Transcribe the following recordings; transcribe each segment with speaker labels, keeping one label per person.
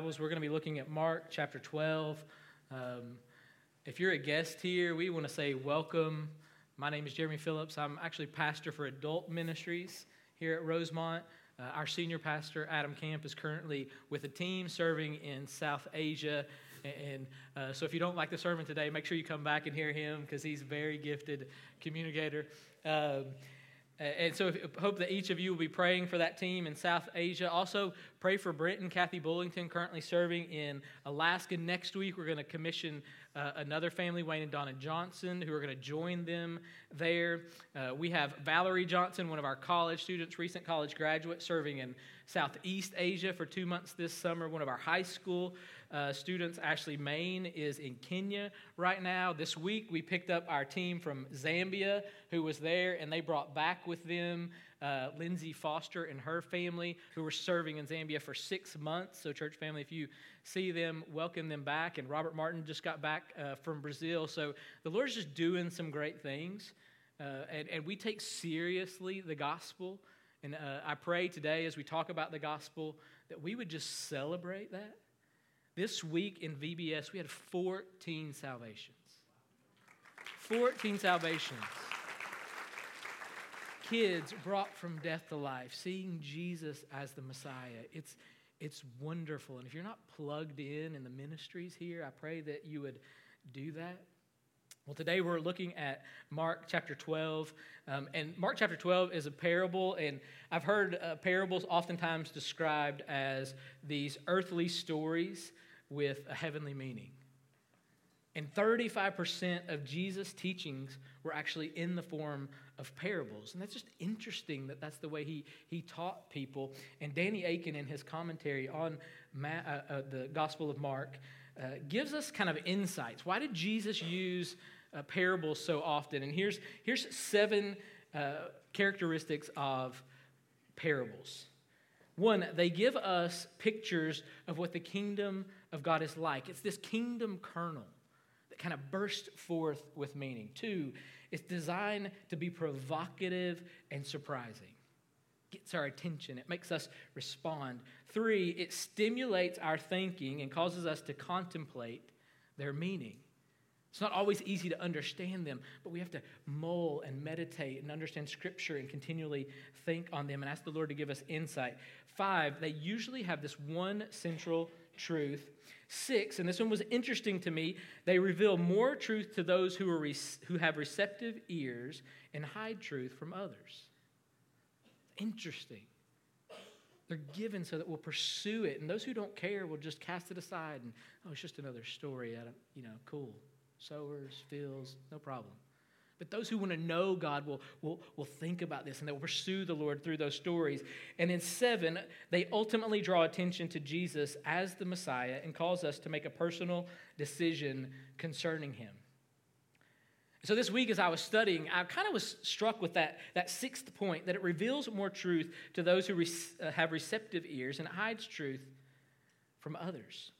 Speaker 1: Bibles. We're going to be looking at Mark chapter 12. Um, if you're a guest here, we want to say welcome. My name is Jeremy Phillips. I'm actually pastor for adult ministries here at Rosemont. Uh, our senior pastor, Adam Camp, is currently with a team serving in South Asia. And uh, so if you don't like the sermon today, make sure you come back and hear him because he's a very gifted communicator. Um, and so, hope that each of you will be praying for that team in South Asia. Also, pray for Brent and Kathy Bullington, currently serving in Alaska. Next week, we're going to commission uh, another family, Wayne and Donna Johnson, who are going to join them there. Uh, we have Valerie Johnson, one of our college students, recent college graduate, serving in Southeast Asia for two months this summer. One of our high school uh, students, Ashley Main, is in Kenya right now. This week, we picked up our team from Zambia who was there, and they brought back with them uh, Lindsay Foster and her family who were serving in Zambia for six months. So, church family, if you see them, welcome them back. And Robert Martin just got back uh, from Brazil. So, the Lord's just doing some great things. Uh, and, and we take seriously the gospel. And uh, I pray today, as we talk about the gospel, that we would just celebrate that. This week in VBS, we had 14 salvations. 14 salvations. Kids brought from death to life, seeing Jesus as the Messiah. It's, it's wonderful. And if you're not plugged in in the ministries here, I pray that you would do that. Well, today we're looking at Mark chapter 12. Um, and Mark chapter 12 is a parable, and I've heard uh, parables oftentimes described as these earthly stories with a heavenly meaning. And 35% of Jesus' teachings were actually in the form of parables. And that's just interesting that that's the way he, he taught people. And Danny Akin, in his commentary on Ma- uh, uh, the Gospel of Mark, uh, gives us kind of insights. Why did Jesus use uh, parables so often? And here's, here's seven uh, characteristics of parables. One, they give us pictures of what the kingdom of God is like. It's this kingdom kernel that kind of bursts forth with meaning. Two, it's designed to be provocative and surprising. Gets our attention. It makes us respond. Three, it stimulates our thinking and causes us to contemplate their meaning. It's not always easy to understand them, but we have to mull and meditate and understand Scripture and continually think on them and ask the Lord to give us insight. Five, they usually have this one central truth. Six, and this one was interesting to me, they reveal more truth to those who, are re- who have receptive ears and hide truth from others. Interesting. They're given so that we'll pursue it, and those who don't care will just cast it aside and, oh, it's just another story. you know, cool. Sowers, fields, no problem. But those who want to know God will, will, will think about this and they will pursue the Lord through those stories. And in seven, they ultimately draw attention to Jesus as the Messiah and cause us to make a personal decision concerning him. So this week, as I was studying, I kind of was struck with that, that sixth point that it reveals more truth to those who re- uh, have receptive ears and hides truth from others.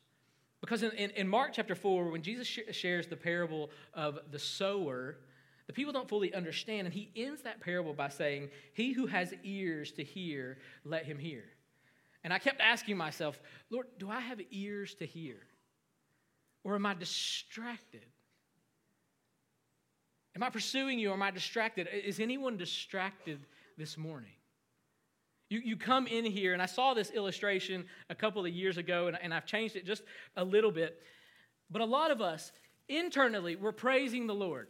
Speaker 1: Because in, in, in Mark chapter 4, when Jesus sh- shares the parable of the sower, the people don't fully understand. And he ends that parable by saying, He who has ears to hear, let him hear. And I kept asking myself, Lord, do I have ears to hear? Or am I distracted? Am I pursuing you or am I distracted? Is anyone distracted this morning? You, you come in here, and I saw this illustration a couple of years ago, and, and I've changed it just a little bit. But a lot of us, internally, we're praising the Lord.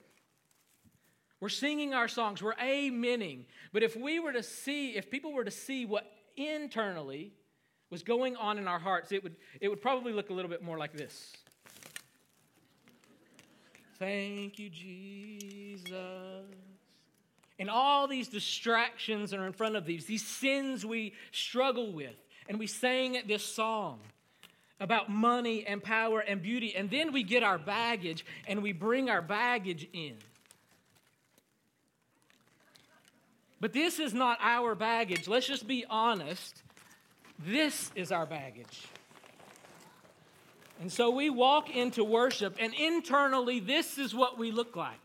Speaker 1: We're singing our songs, we're amening. But if we were to see, if people were to see what internally was going on in our hearts, it would, it would probably look a little bit more like this. Thank you, Jesus. And all these distractions are in front of these, these sins we struggle with. And we sang this song about money and power and beauty. And then we get our baggage and we bring our baggage in. But this is not our baggage. Let's just be honest. This is our baggage. And so we walk into worship, and internally, this is what we look like.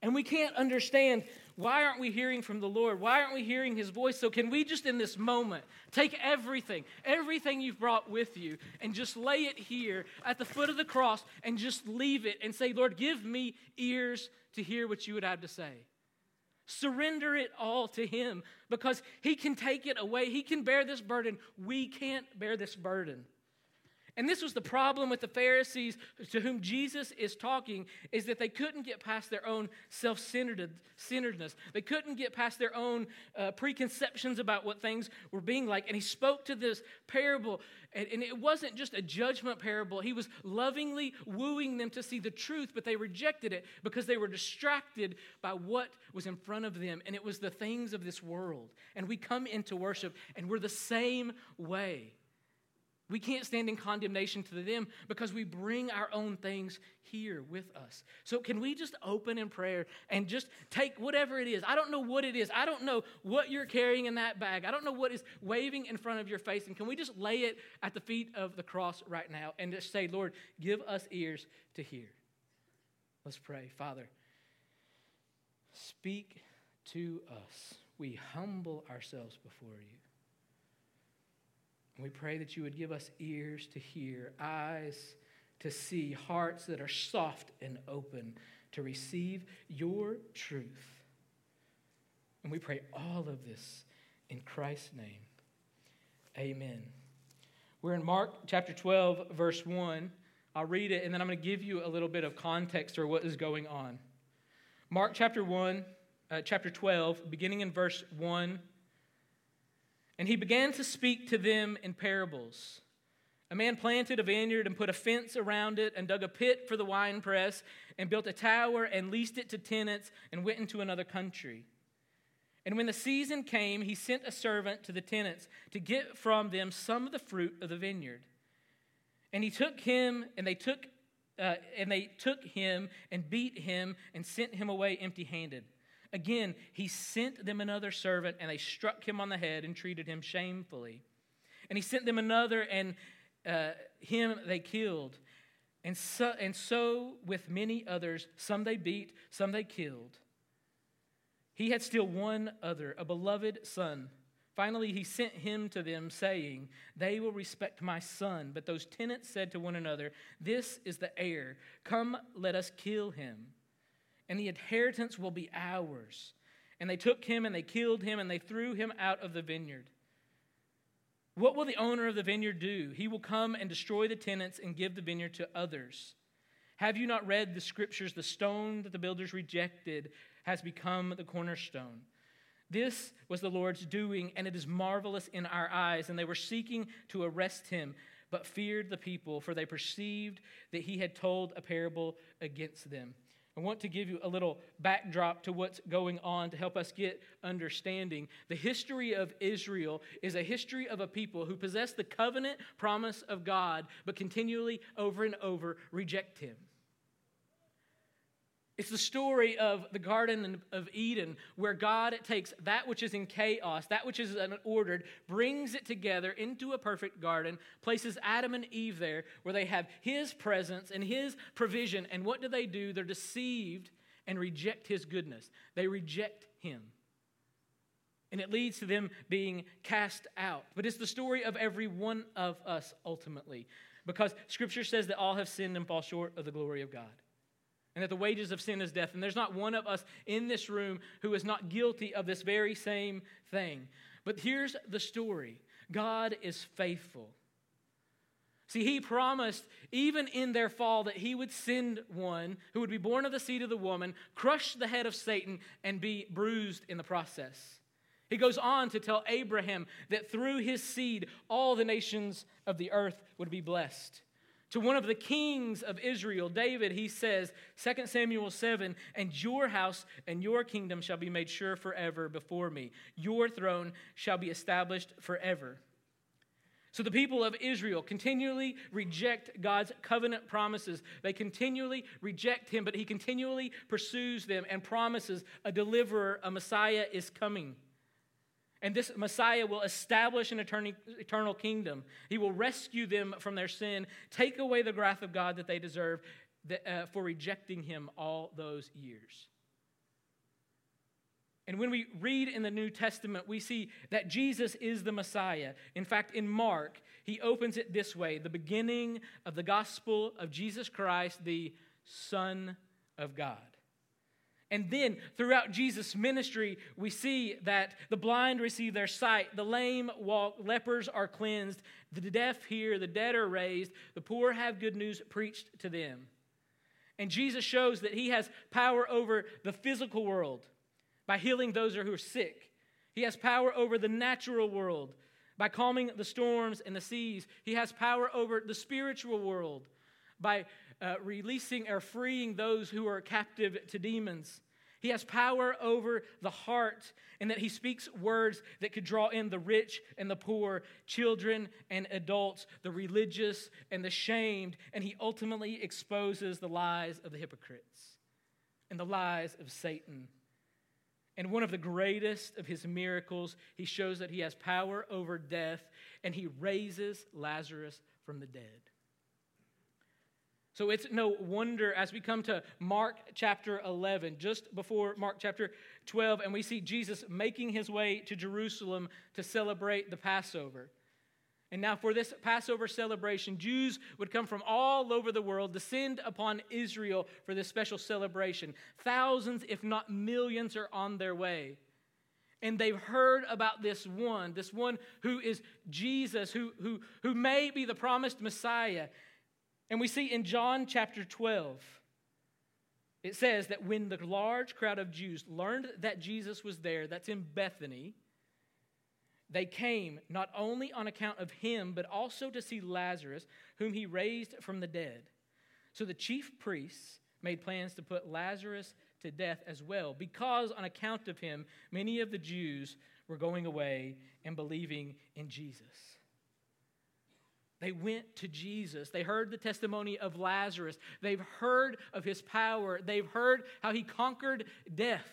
Speaker 1: And we can't understand why aren't we hearing from the Lord? Why aren't we hearing his voice? So, can we just in this moment take everything, everything you've brought with you, and just lay it here at the foot of the cross and just leave it and say, Lord, give me ears to hear what you would have to say? Surrender it all to Him because He can take it away. He can bear this burden. We can't bear this burden. And this was the problem with the Pharisees to whom Jesus is talking is that they couldn't get past their own self-centeredness. They couldn't get past their own uh, preconceptions about what things were being like. And he spoke to this parable, and, and it wasn't just a judgment parable. He was lovingly wooing them to see the truth, but they rejected it because they were distracted by what was in front of them, and it was the things of this world. And we come into worship, and we're the same way. We can't stand in condemnation to them because we bring our own things here with us. So, can we just open in prayer and just take whatever it is? I don't know what it is. I don't know what you're carrying in that bag. I don't know what is waving in front of your face. And can we just lay it at the feet of the cross right now and just say, Lord, give us ears to hear? Let's pray. Father, speak to us. We humble ourselves before you. We pray that you would give us ears to hear, eyes to see, hearts that are soft and open to receive your truth. And we pray all of this in Christ's name. Amen. We're in Mark chapter 12, verse 1. I'll read it and then I'm going to give you a little bit of context or what is going on. Mark chapter 1, uh, chapter 12, beginning in verse 1 and he began to speak to them in parables. A man planted a vineyard and put a fence around it and dug a pit for the winepress and built a tower and leased it to tenants and went into another country. And when the season came, he sent a servant to the tenants to get from them some of the fruit of the vineyard. And he took him, and they took, uh, and they took him and beat him and sent him away empty-handed. Again, he sent them another servant, and they struck him on the head and treated him shamefully. And he sent them another, and uh, him they killed. And so, and so with many others, some they beat, some they killed. He had still one other, a beloved son. Finally, he sent him to them, saying, They will respect my son. But those tenants said to one another, This is the heir. Come, let us kill him and the inheritance will be ours. And they took him and they killed him and they threw him out of the vineyard. What will the owner of the vineyard do? He will come and destroy the tenants and give the vineyard to others. Have you not read the scriptures? The stone that the builders rejected has become the cornerstone. This was the Lord's doing, and it is marvelous in our eyes. And they were seeking to arrest him, but feared the people, for they perceived that he had told a parable against them. I want to give you a little backdrop to what's going on to help us get understanding. The history of Israel is a history of a people who possess the covenant promise of God, but continually over and over reject Him. It's the story of the Garden of Eden, where God takes that which is in chaos, that which is unordered, brings it together into a perfect garden, places Adam and Eve there, where they have His presence and His provision. And what do they do? They're deceived and reject His goodness. They reject Him. And it leads to them being cast out. But it's the story of every one of us ultimately, because Scripture says that all have sinned and fall short of the glory of God and that the wages of sin is death. And there's not one of us in this room who is not guilty of this very same thing. But here's the story God is faithful. See, he promised, even in their fall, that he would send one who would be born of the seed of the woman, crush the head of Satan, and be bruised in the process. He goes on to tell Abraham that through his seed, all the nations of the earth would be blessed. To one of the kings of Israel, David, he says, 2 Samuel 7, and your house and your kingdom shall be made sure forever before me. Your throne shall be established forever. So the people of Israel continually reject God's covenant promises. They continually reject him, but he continually pursues them and promises a deliverer, a Messiah is coming. And this Messiah will establish an eternal kingdom. He will rescue them from their sin, take away the wrath of God that they deserve uh, for rejecting him all those years. And when we read in the New Testament, we see that Jesus is the Messiah. In fact, in Mark, he opens it this way the beginning of the gospel of Jesus Christ, the Son of God. And then throughout Jesus' ministry, we see that the blind receive their sight, the lame walk, lepers are cleansed, the deaf hear, the dead are raised, the poor have good news preached to them. And Jesus shows that he has power over the physical world by healing those who are sick. He has power over the natural world by calming the storms and the seas. He has power over the spiritual world by uh, releasing or freeing those who are captive to demons. He has power over the heart, and that he speaks words that could draw in the rich and the poor, children and adults, the religious and the shamed, and he ultimately exposes the lies of the hypocrites and the lies of Satan. And one of the greatest of his miracles, he shows that he has power over death and he raises Lazarus from the dead. So it's no wonder as we come to Mark chapter 11, just before Mark chapter 12, and we see Jesus making his way to Jerusalem to celebrate the Passover. And now, for this Passover celebration, Jews would come from all over the world, descend upon Israel for this special celebration. Thousands, if not millions, are on their way. And they've heard about this one, this one who is Jesus, who, who, who may be the promised Messiah. And we see in John chapter 12, it says that when the large crowd of Jews learned that Jesus was there, that's in Bethany, they came not only on account of him, but also to see Lazarus, whom he raised from the dead. So the chief priests made plans to put Lazarus to death as well, because on account of him, many of the Jews were going away and believing in Jesus. They went to Jesus. They heard the testimony of Lazarus. They've heard of his power. They've heard how he conquered death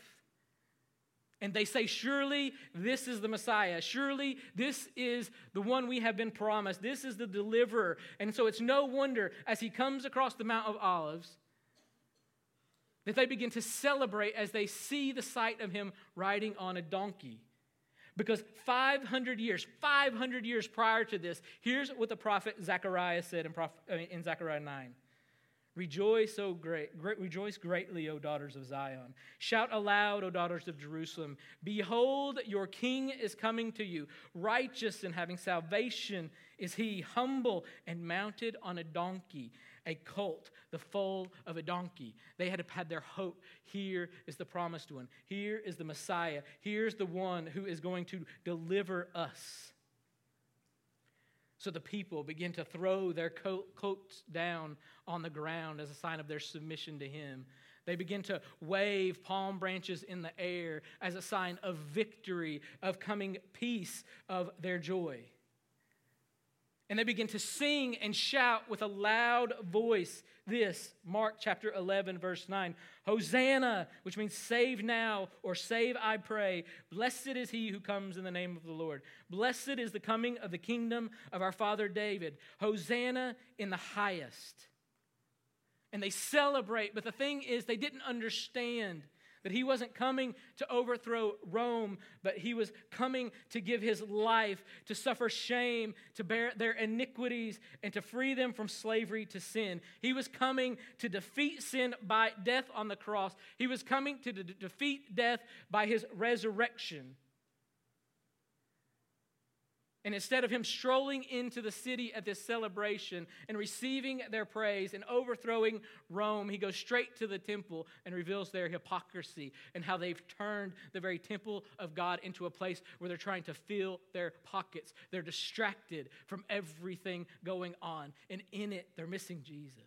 Speaker 1: and they say, Surely this is the Messiah. Surely this is the one we have been promised. This is the deliverer. And so it's no wonder as he comes across the Mount of Olives that they begin to celebrate as they see the sight of him riding on a donkey. Because 500 years, 500 years prior to this, here's what the prophet Zechariah said in, in Zechariah 9. Rejoice, O great, great, rejoice greatly, O daughters of Zion. Shout aloud, O daughters of Jerusalem. Behold, your king is coming to you. Righteous and having salvation is he, humble and mounted on a donkey, a colt, the foal of a donkey. They had had their hope. Here is the promised one. Here is the Messiah. Here's the one who is going to deliver us. So the people begin to throw their coats down on the ground as a sign of their submission to him. They begin to wave palm branches in the air as a sign of victory, of coming peace, of their joy. And they begin to sing and shout with a loud voice this Mark chapter 11, verse 9 Hosanna, which means save now or save, I pray. Blessed is he who comes in the name of the Lord. Blessed is the coming of the kingdom of our father David. Hosanna in the highest. And they celebrate, but the thing is, they didn't understand that he wasn't coming to overthrow Rome, but he was coming to give his life, to suffer shame, to bear their iniquities, and to free them from slavery to sin. He was coming to defeat sin by death on the cross. He was coming to de- defeat death by his resurrection. And instead of him strolling into the city at this celebration and receiving their praise and overthrowing Rome, he goes straight to the temple and reveals their hypocrisy and how they've turned the very temple of God into a place where they're trying to fill their pockets. They're distracted from everything going on, and in it, they're missing Jesus.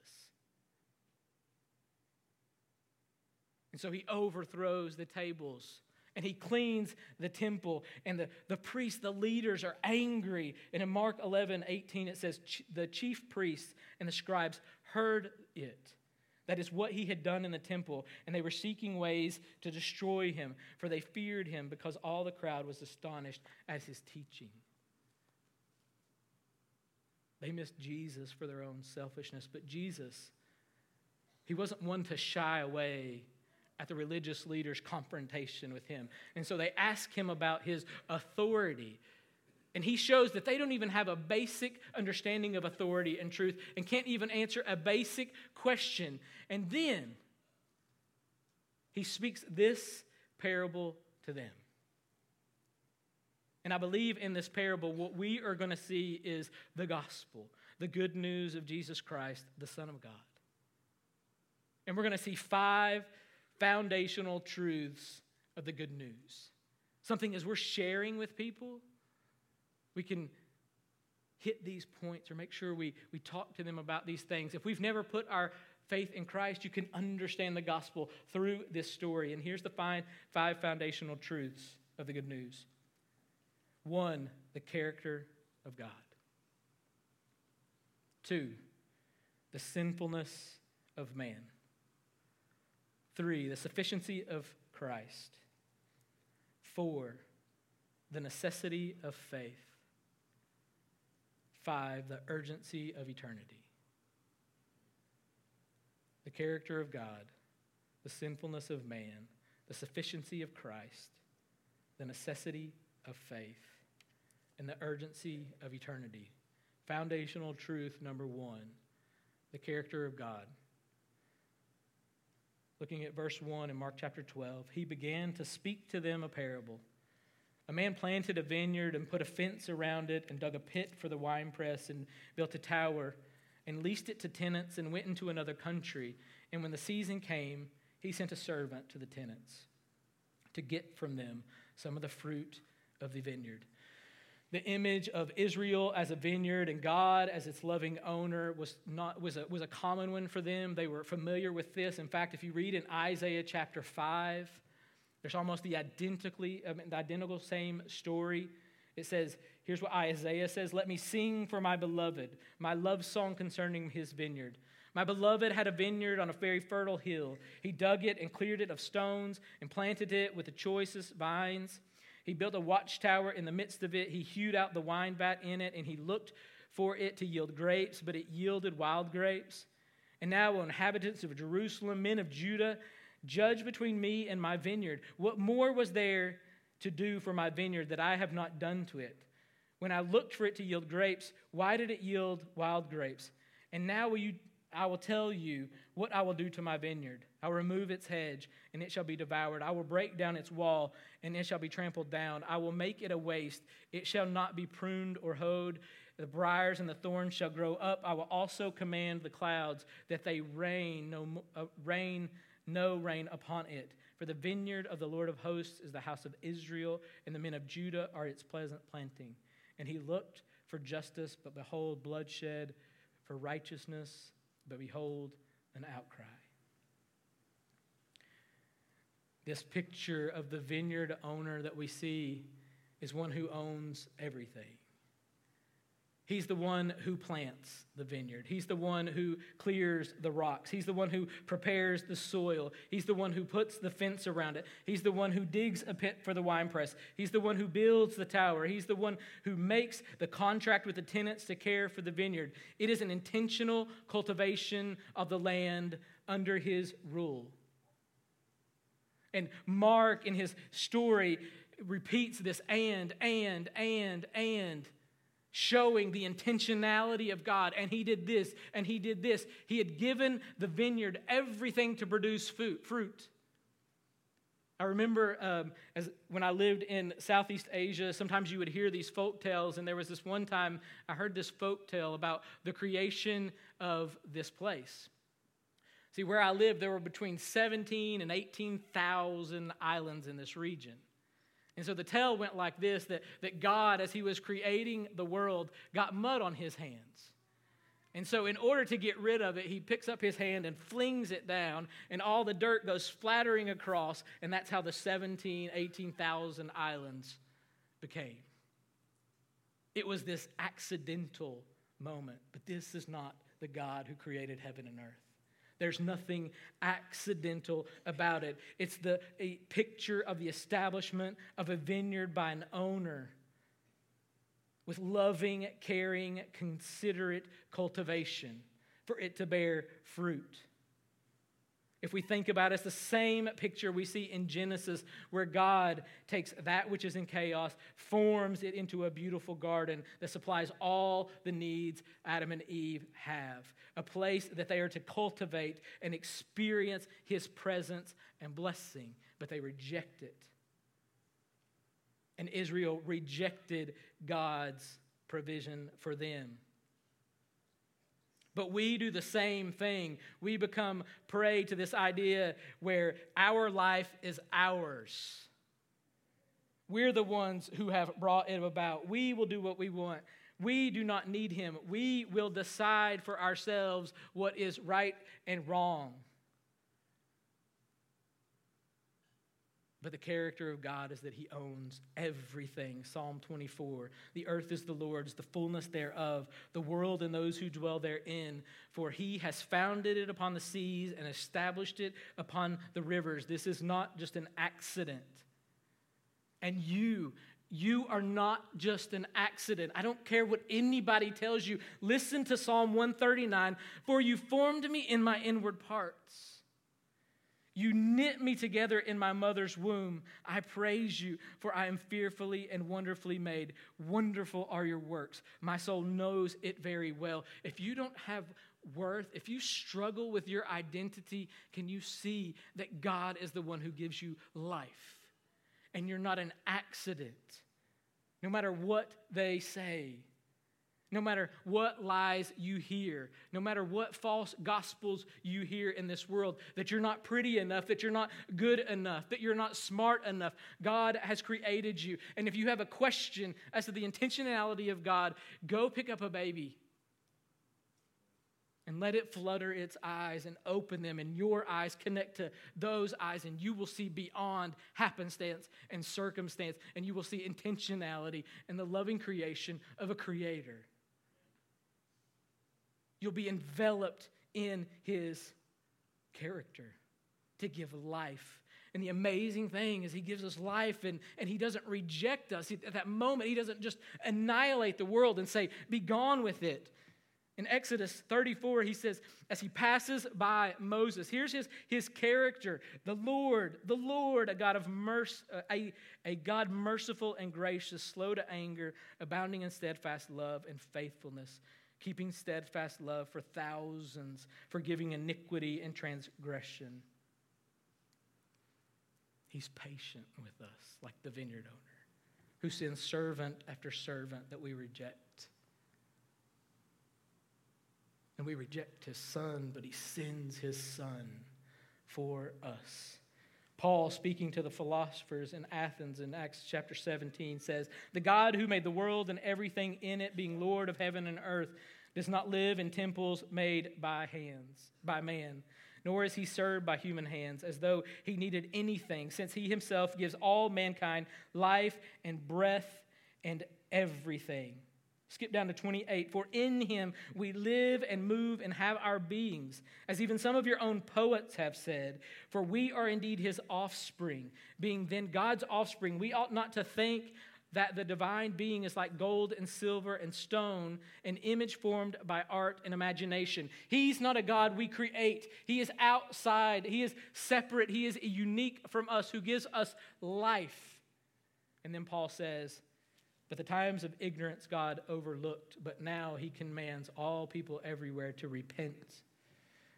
Speaker 1: And so he overthrows the tables and he cleans the temple. And the, the priests, the leaders, are angry. And in Mark 11, 18, it says, The chief priests and the scribes heard it. That is what he had done in the temple, and they were seeking ways to destroy him, for they feared him because all the crowd was astonished at his teaching. They missed Jesus for their own selfishness, but Jesus, he wasn't one to shy away at the religious leader's confrontation with him. And so they ask him about his authority. And he shows that they don't even have a basic understanding of authority and truth and can't even answer a basic question. And then he speaks this parable to them. And I believe in this parable, what we are going to see is the gospel, the good news of Jesus Christ, the Son of God. And we're going to see five foundational truths of the good news. Something as we're sharing with people, we can hit these points or make sure we, we talk to them about these things. If we've never put our faith in Christ, you can understand the gospel through this story. And here's the five, five foundational truths of the good news one, the character of God, two, the sinfulness of man. Three, the sufficiency of Christ. Four, the necessity of faith. Five, the urgency of eternity. The character of God, the sinfulness of man, the sufficiency of Christ, the necessity of faith, and the urgency of eternity. Foundational truth number one the character of God looking at verse 1 in Mark chapter 12, he began to speak to them a parable. A man planted a vineyard and put a fence around it and dug a pit for the winepress and built a tower and leased it to tenants and went into another country. And when the season came, he sent a servant to the tenants to get from them some of the fruit of the vineyard. The image of Israel as a vineyard and God as its loving owner was, not, was, a, was a common one for them. They were familiar with this. In fact, if you read in Isaiah chapter 5, there's almost the identically the identical same story. It says, here's what Isaiah says Let me sing for my beloved, my love song concerning his vineyard. My beloved had a vineyard on a very fertile hill. He dug it and cleared it of stones and planted it with the choicest vines. He built a watchtower in the midst of it. He hewed out the wine vat in it, and he looked for it to yield grapes, but it yielded wild grapes. And now, O inhabitants of Jerusalem, men of Judah, judge between me and my vineyard. What more was there to do for my vineyard that I have not done to it? When I looked for it to yield grapes, why did it yield wild grapes? And now will you, I will tell you what I will do to my vineyard. I will remove its hedge, and it shall be devoured. I will break down its wall, and it shall be trampled down. I will make it a waste. It shall not be pruned or hoed. The briars and the thorns shall grow up. I will also command the clouds that they rain no, uh, rain no rain upon it. For the vineyard of the Lord of hosts is the house of Israel, and the men of Judah are its pleasant planting. And he looked for justice, but behold, bloodshed, for righteousness, but behold, an outcry. This picture of the vineyard owner that we see is one who owns everything. He's the one who plants the vineyard. He's the one who clears the rocks. He's the one who prepares the soil. He's the one who puts the fence around it. He's the one who digs a pit for the winepress. He's the one who builds the tower. He's the one who makes the contract with the tenants to care for the vineyard. It is an intentional cultivation of the land under his rule. And Mark, in his story, repeats this and, and, and, and, showing the intentionality of God. And he did this, and he did this. He had given the vineyard everything to produce fruit. I remember um, as, when I lived in Southeast Asia, sometimes you would hear these folk tales, and there was this one time I heard this folk tale about the creation of this place. See, where I lived, there were between 17 and 18,000 islands in this region. And so the tale went like this that, that God, as he was creating the world, got mud on his hands. And so, in order to get rid of it, he picks up his hand and flings it down, and all the dirt goes splattering across, and that's how the 17, 18,000 islands became. It was this accidental moment, but this is not the God who created heaven and earth. There's nothing accidental about it. It's the a picture of the establishment of a vineyard by an owner with loving, caring, considerate cultivation for it to bear fruit. If we think about it, it's the same picture we see in Genesis, where God takes that which is in chaos, forms it into a beautiful garden that supplies all the needs Adam and Eve have. A place that they are to cultivate and experience His presence and blessing, but they reject it. And Israel rejected God's provision for them. But we do the same thing. We become prey to this idea where our life is ours. We're the ones who have brought it about. We will do what we want. We do not need him. We will decide for ourselves what is right and wrong. But the character of God is that He owns everything. Psalm 24 The earth is the Lord's, the fullness thereof, the world and those who dwell therein. For He has founded it upon the seas and established it upon the rivers. This is not just an accident. And you, you are not just an accident. I don't care what anybody tells you. Listen to Psalm 139 For you formed me in my inward parts. You knit me together in my mother's womb. I praise you, for I am fearfully and wonderfully made. Wonderful are your works. My soul knows it very well. If you don't have worth, if you struggle with your identity, can you see that God is the one who gives you life? And you're not an accident, no matter what they say. No matter what lies you hear, no matter what false gospels you hear in this world, that you're not pretty enough, that you're not good enough, that you're not smart enough, God has created you. And if you have a question as to the intentionality of God, go pick up a baby and let it flutter its eyes and open them, and your eyes connect to those eyes, and you will see beyond happenstance and circumstance, and you will see intentionality and the loving creation of a creator. You'll be enveloped in his character to give life. And the amazing thing is, he gives us life and, and he doesn't reject us. At that moment, he doesn't just annihilate the world and say, Be gone with it. In Exodus 34, he says, as he passes by Moses, here's his, his character the Lord, the Lord, a God of mercy, uh, a, a God merciful and gracious, slow to anger, abounding in steadfast love and faithfulness keeping steadfast love for thousands, forgiving iniquity and transgression. He's patient with us, like the vineyard owner, who sends servant after servant that we reject. And we reject his son, but he sends his son for us. Paul, speaking to the philosophers in Athens in Acts chapter 17, says, The God who made the world and everything in it, being Lord of heaven and earth, does not live in temples made by hands, by man, nor is he served by human hands, as though he needed anything, since he himself gives all mankind life and breath and everything. Skip down to 28. For in him we live and move and have our beings, as even some of your own poets have said. For we are indeed his offspring. Being then God's offspring, we ought not to think that the divine being is like gold and silver and stone, an image formed by art and imagination. He's not a God we create, He is outside, He is separate, He is unique from us, who gives us life. And then Paul says, but the times of ignorance God overlooked, but now he commands all people everywhere to repent.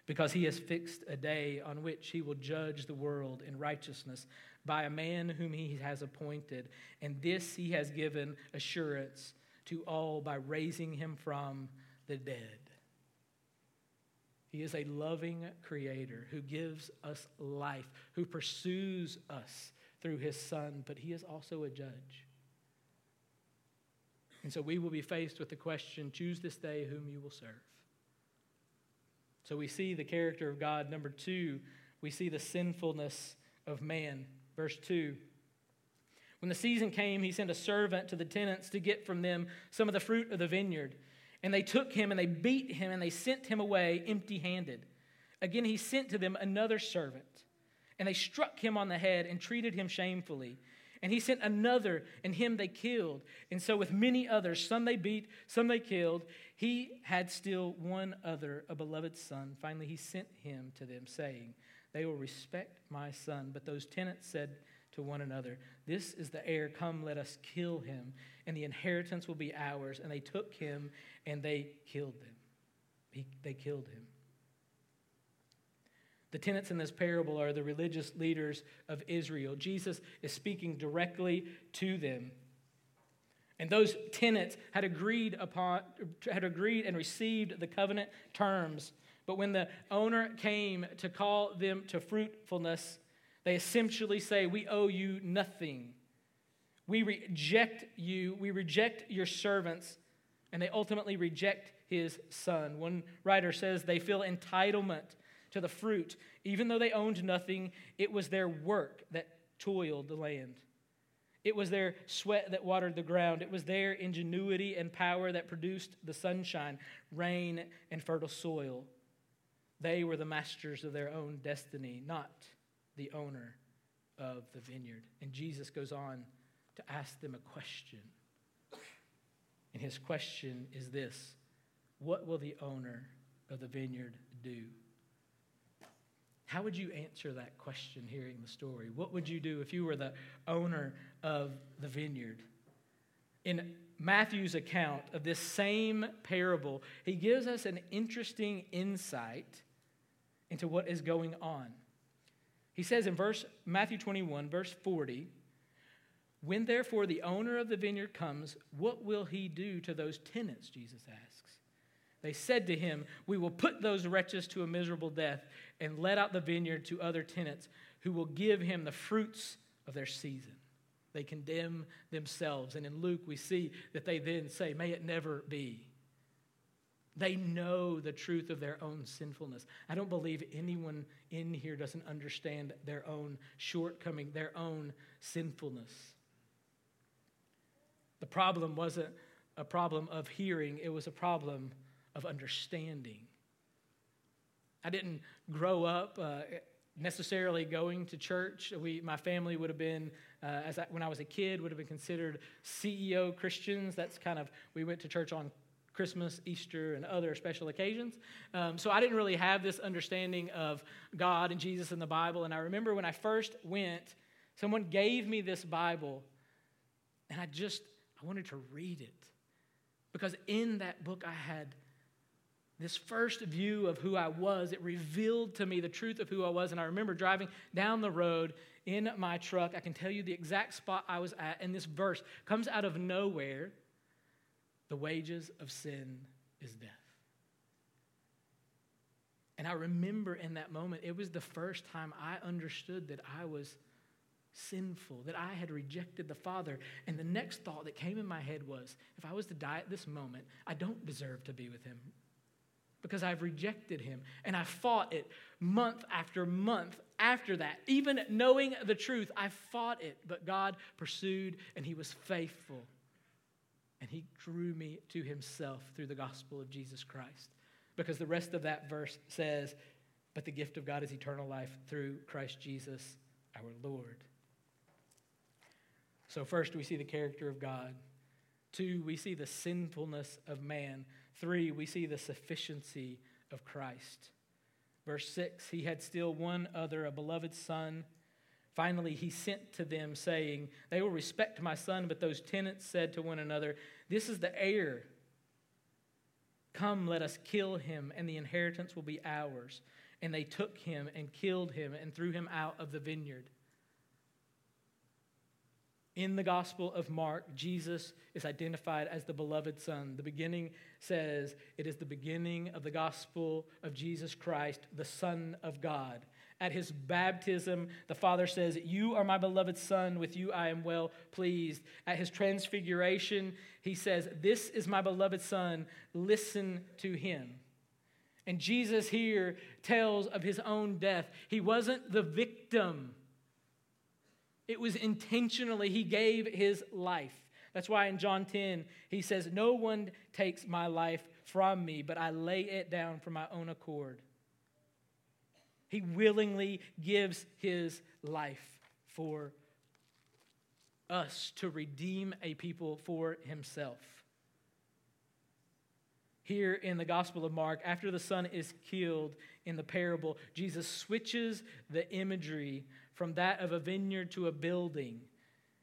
Speaker 1: because he has fixed a day on which he will judge the world in righteousness by a man whom he has appointed. And this he has given assurance to all by raising him from the dead. He is a loving creator who gives us life, who pursues us through his son, but he is also a judge. And so we will be faced with the question choose this day whom you will serve. So we see the character of God. Number two, we see the sinfulness of man. Verse 2. When the season came, he sent a servant to the tenants to get from them some of the fruit of the vineyard. And they took him and they beat him and they sent him away empty handed. Again, he sent to them another servant. And they struck him on the head and treated him shamefully. And he sent another, and him they killed. And so, with many others, some they beat, some they killed, he had still one other, a beloved son. Finally, he sent him to them, saying, They will respect my son. But those tenants said to one another, This is the heir. Come, let us kill him, and the inheritance will be ours. And they took him and they killed him. He, they killed him. The tenants in this parable are the religious leaders of Israel. Jesus is speaking directly to them. And those tenants had agreed upon had agreed and received the covenant terms. But when the owner came to call them to fruitfulness, they essentially say, We owe you nothing. We reject you, we reject your servants, and they ultimately reject his son. One writer says they feel entitlement to the fruit. Even though they owned nothing, it was their work that toiled the land. It was their sweat that watered the ground. It was their ingenuity and power that produced the sunshine, rain, and fertile soil. They were the masters of their own destiny, not the owner of the vineyard. And Jesus goes on to ask them a question. And his question is this What will the owner of the vineyard do? How would you answer that question hearing the story? What would you do if you were the owner of the vineyard? In Matthew's account of this same parable, he gives us an interesting insight into what is going on. He says in verse Matthew 21 verse 40, when therefore the owner of the vineyard comes, what will he do to those tenants? Jesus asks. They said to him, We will put those wretches to a miserable death and let out the vineyard to other tenants who will give him the fruits of their season. They condemn themselves. And in Luke, we see that they then say, May it never be. They know the truth of their own sinfulness. I don't believe anyone in here doesn't understand their own shortcoming, their own sinfulness. The problem wasn't a problem of hearing, it was a problem of understanding. I didn't grow up uh, necessarily going to church. We, my family would have been, uh, as I, when I was a kid, would have been considered CEO Christians. That's kind of, we went to church on Christmas, Easter, and other special occasions. Um, so I didn't really have this understanding of God and Jesus and the Bible. And I remember when I first went, someone gave me this Bible, and I just, I wanted to read it. Because in that book, I had this first view of who I was, it revealed to me the truth of who I was. And I remember driving down the road in my truck. I can tell you the exact spot I was at. And this verse comes out of nowhere The wages of sin is death. And I remember in that moment, it was the first time I understood that I was sinful, that I had rejected the Father. And the next thought that came in my head was if I was to die at this moment, I don't deserve to be with Him because I've rejected him. And I fought it month after month after that. Even knowing the truth, I fought it. But God pursued and he was faithful. And he drew me to himself through the gospel of Jesus Christ. Because the rest of that verse says, But the gift of God is eternal life through Christ Jesus our Lord. So, first, we see the character of God. Two, we see the sinfulness of man. Three, we see the sufficiency of Christ. Verse 6 He had still one other, a beloved son. Finally, he sent to them, saying, They will respect my son. But those tenants said to one another, This is the heir. Come, let us kill him, and the inheritance will be ours. and they took him and killed him and threw him out of the vineyard. In the Gospel of Mark, Jesus is identified as the beloved Son. The beginning says it is the beginning of the Gospel of Jesus Christ, the Son of God. At his baptism, the Father says, You are my beloved Son, with you I am well pleased. At his transfiguration, he says, This is my beloved Son, listen to him. And Jesus here tells of his own death. He wasn't the victim it was intentionally, he gave his life. That's why in John 10, he says, No one takes my life from me, but I lay it down for my own accord. He willingly gives his life for us to redeem a people for himself. Here in the Gospel of Mark, after the son is killed in the parable, Jesus switches the imagery from that of a vineyard to a building.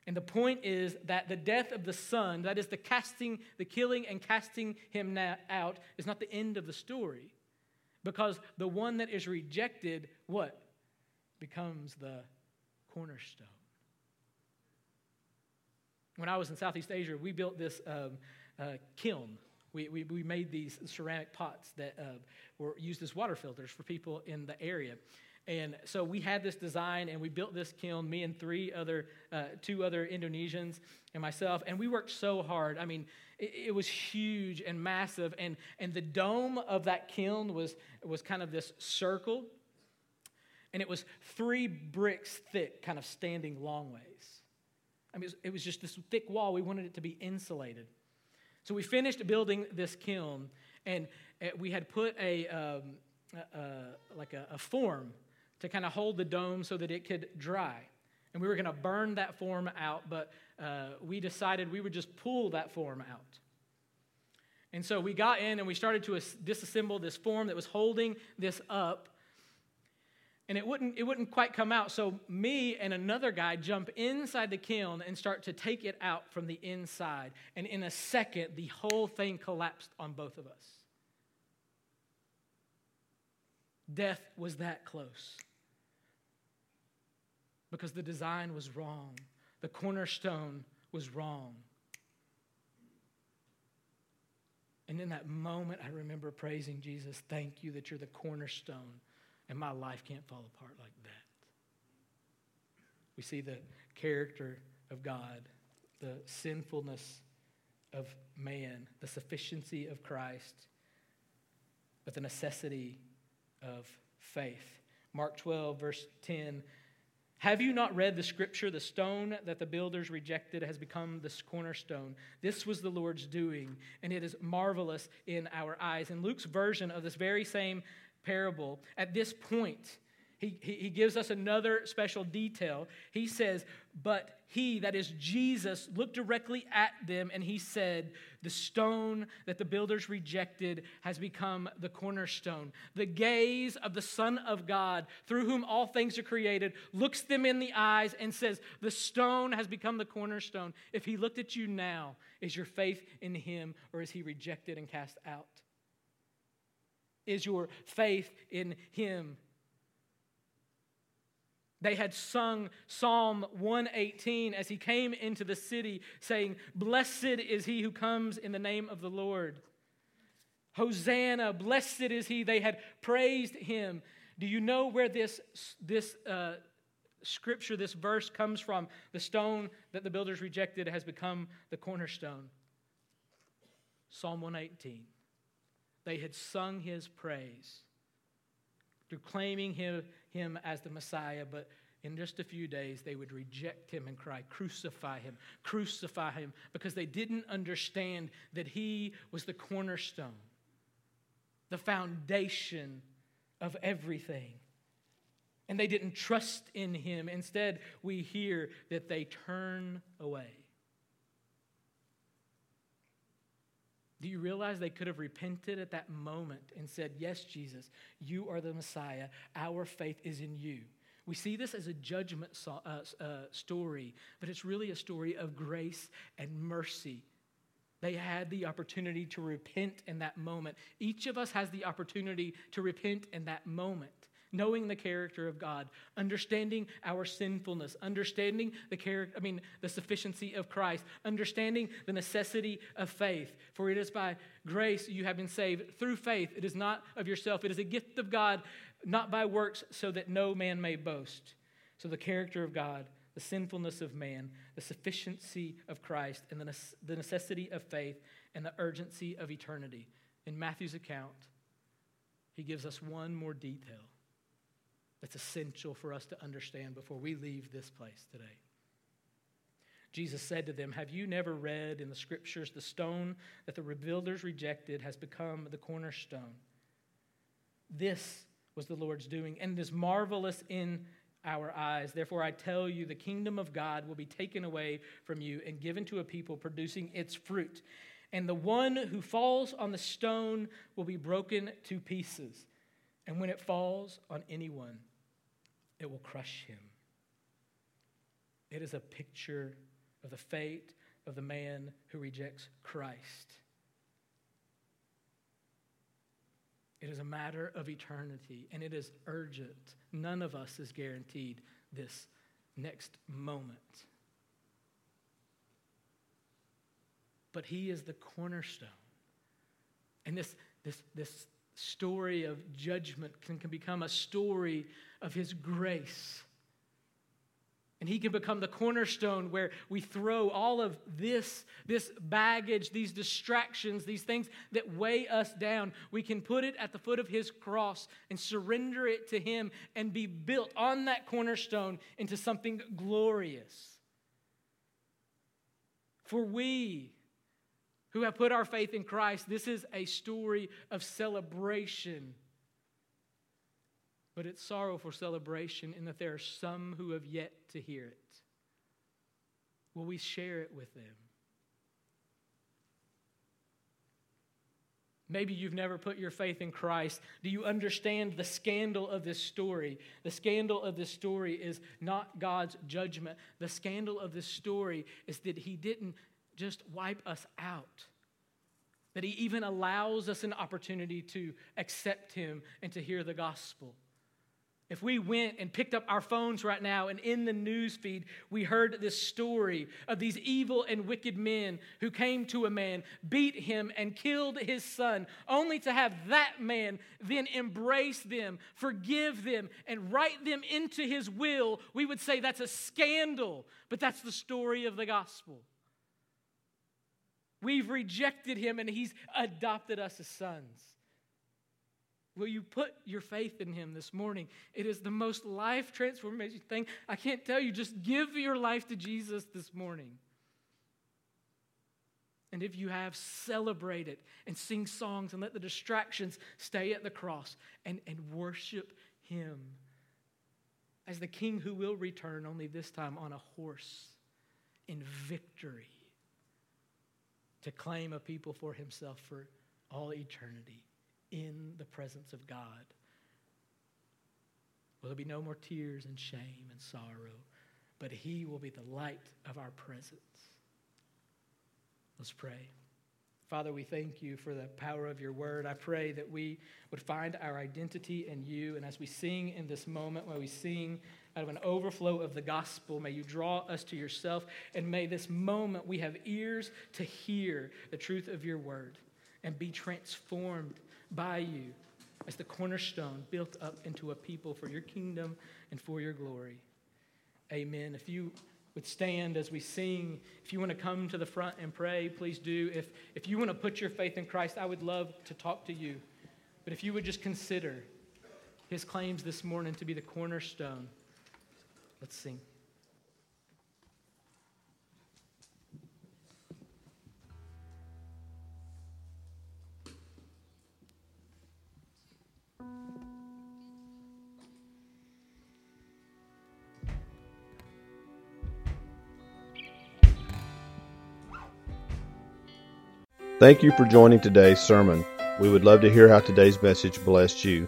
Speaker 1: And the point is that the death of the son, that is the casting, the killing and casting him out, is not the end of the story. Because the one that is rejected, what? Becomes the cornerstone. When I was in Southeast Asia, we built this um, uh, kiln. We, we, we, made these ceramic pots that uh, were used as water filters for people in the area. And so we had this design and we built this kiln, me and three other, uh, two other Indonesians and myself. And we worked so hard. I mean, it, it, was huge and massive. And, and the dome of that kiln was, was kind of this circle. And it was three bricks thick, kind of standing long ways. I mean, it was, it was just this thick wall. We wanted it to be insulated. So we finished building this kiln and uh, we had put a, um, uh, like a, a form to kind of hold the dome so that it could dry. And we were going to burn that form out, but uh, we decided we would just pull that form out. And so we got in and we started to disassemble this form that was holding this up. And it wouldn't, it wouldn't quite come out. So me and another guy jump inside the kiln and start to take it out from the inside. And in a second, the whole thing collapsed on both of us. Death was that close because the design was wrong, the cornerstone was wrong. And in that moment, I remember praising Jesus, thank you that you're the cornerstone, and my life can't fall apart like that. We see the character of God, the sinfulness of man, the sufficiency of Christ, but the necessity of faith. Mark 12, verse 10 have you not read the scripture? The stone that the builders rejected has become the cornerstone. This was the Lord's doing, and it is marvelous in our eyes. In Luke's version of this very same parable, at this point, he, he, gives us another special detail. He says, But he, that is Jesus, looked directly at them and he said, The stone that the builders rejected has become the cornerstone. The gaze of the Son of God, through whom all things are created, looks them in the eyes and says, The stone has become the cornerstone. If he looked at you now, is your faith in him or is he rejected and cast out? Is your faith in him? They had sung Psalm 118 as he came into the city, saying, Blessed is he who comes in the name of the Lord. Hosanna, blessed is he. They had praised him. Do you know where this, this uh, scripture, this verse comes from? The stone that the builders rejected has become the cornerstone. Psalm 118. They had sung his praise, proclaiming him him as the Messiah, but in just a few days they would reject him and cry, Crucify him, crucify him, because they didn't understand that he was the cornerstone, the foundation of everything. And they didn't trust in him. Instead, we hear that they turn away. Do you realize they could have repented at that moment and said, Yes, Jesus, you are the Messiah. Our faith is in you. We see this as a judgment so, uh, uh, story, but it's really a story of grace and mercy. They had the opportunity to repent in that moment. Each of us has the opportunity to repent in that moment. Knowing the character of God, understanding our sinfulness, understanding the character, I mean, the sufficiency of Christ, understanding the necessity of faith. For it is by grace you have been saved through faith. It is not of yourself, it is a gift of God, not by works, so that no man may boast. So the character of God, the sinfulness of man, the sufficiency of Christ, and the necessity of faith, and the urgency of eternity. In Matthew's account, he gives us one more detail that's essential for us to understand before we leave this place today. Jesus said to them, Have you never read in the scriptures the stone that the rebuilders rejected has become the cornerstone? This was the Lord's doing, and it is marvelous in our eyes. Therefore, I tell you, the kingdom of God will be taken away from you and given to a people producing its fruit and the one who falls on the stone will be broken to pieces. And when it falls on anyone, it will crush him. It is a picture of the fate of the man who rejects Christ. It is a matter of eternity, and it is urgent. None of us is guaranteed this next moment. but he is the cornerstone. And this, this, this story of judgment can, can become a story of his grace. And he can become the cornerstone where we throw all of this, this baggage, these distractions, these things that weigh us down. We can put it at the foot of his cross and surrender it to him and be built on that cornerstone into something glorious. For we, who have put our faith in Christ, this is a story of celebration. But it's sorrowful celebration in that there are some who have yet to hear it. Will we share it with them? Maybe you've never put your faith in Christ. Do you understand the scandal of this story? The scandal of this story is not God's judgment. The scandal of this story is that He didn't just wipe us out. That he even allows us an opportunity to accept him and to hear the gospel. If we went and picked up our phones right now and in the news feed we heard this story of these evil and wicked men who came to a man, beat him, and killed his son, only to have that man then embrace them, forgive them, and write them into his will, we would say that's a scandal. But that's the story of the gospel. We've rejected him and he's adopted us as sons. Will you put your faith in him this morning? It is the most life transformation thing. I can't tell you, just give your life to Jesus this morning. And if you have, celebrate it and sing songs and let the distractions stay at the cross and, and worship him as the king who will return, only this time on a horse in victory to claim a people for himself for all eternity in the presence of God. Will there be no more tears and shame and sorrow, but he will be the light of our presence. Let's pray. Father, we thank you for the power of your word. I pray that we would find our identity in you. And as we sing in this moment, while we sing out of an overflow of the gospel. May you draw us to yourself, and may this moment we have ears to hear the truth of your word and be transformed by you as the cornerstone built up into a people for your kingdom and for your glory. Amen. If you would stand as we sing, if you want to come to the front and pray, please do. If, if you want to put your faith in Christ, I would love to talk to you. But if you would just consider his claims this morning to be the cornerstone. Let's sing.
Speaker 2: Thank you for joining today's sermon. We would love to hear how today's message blessed you.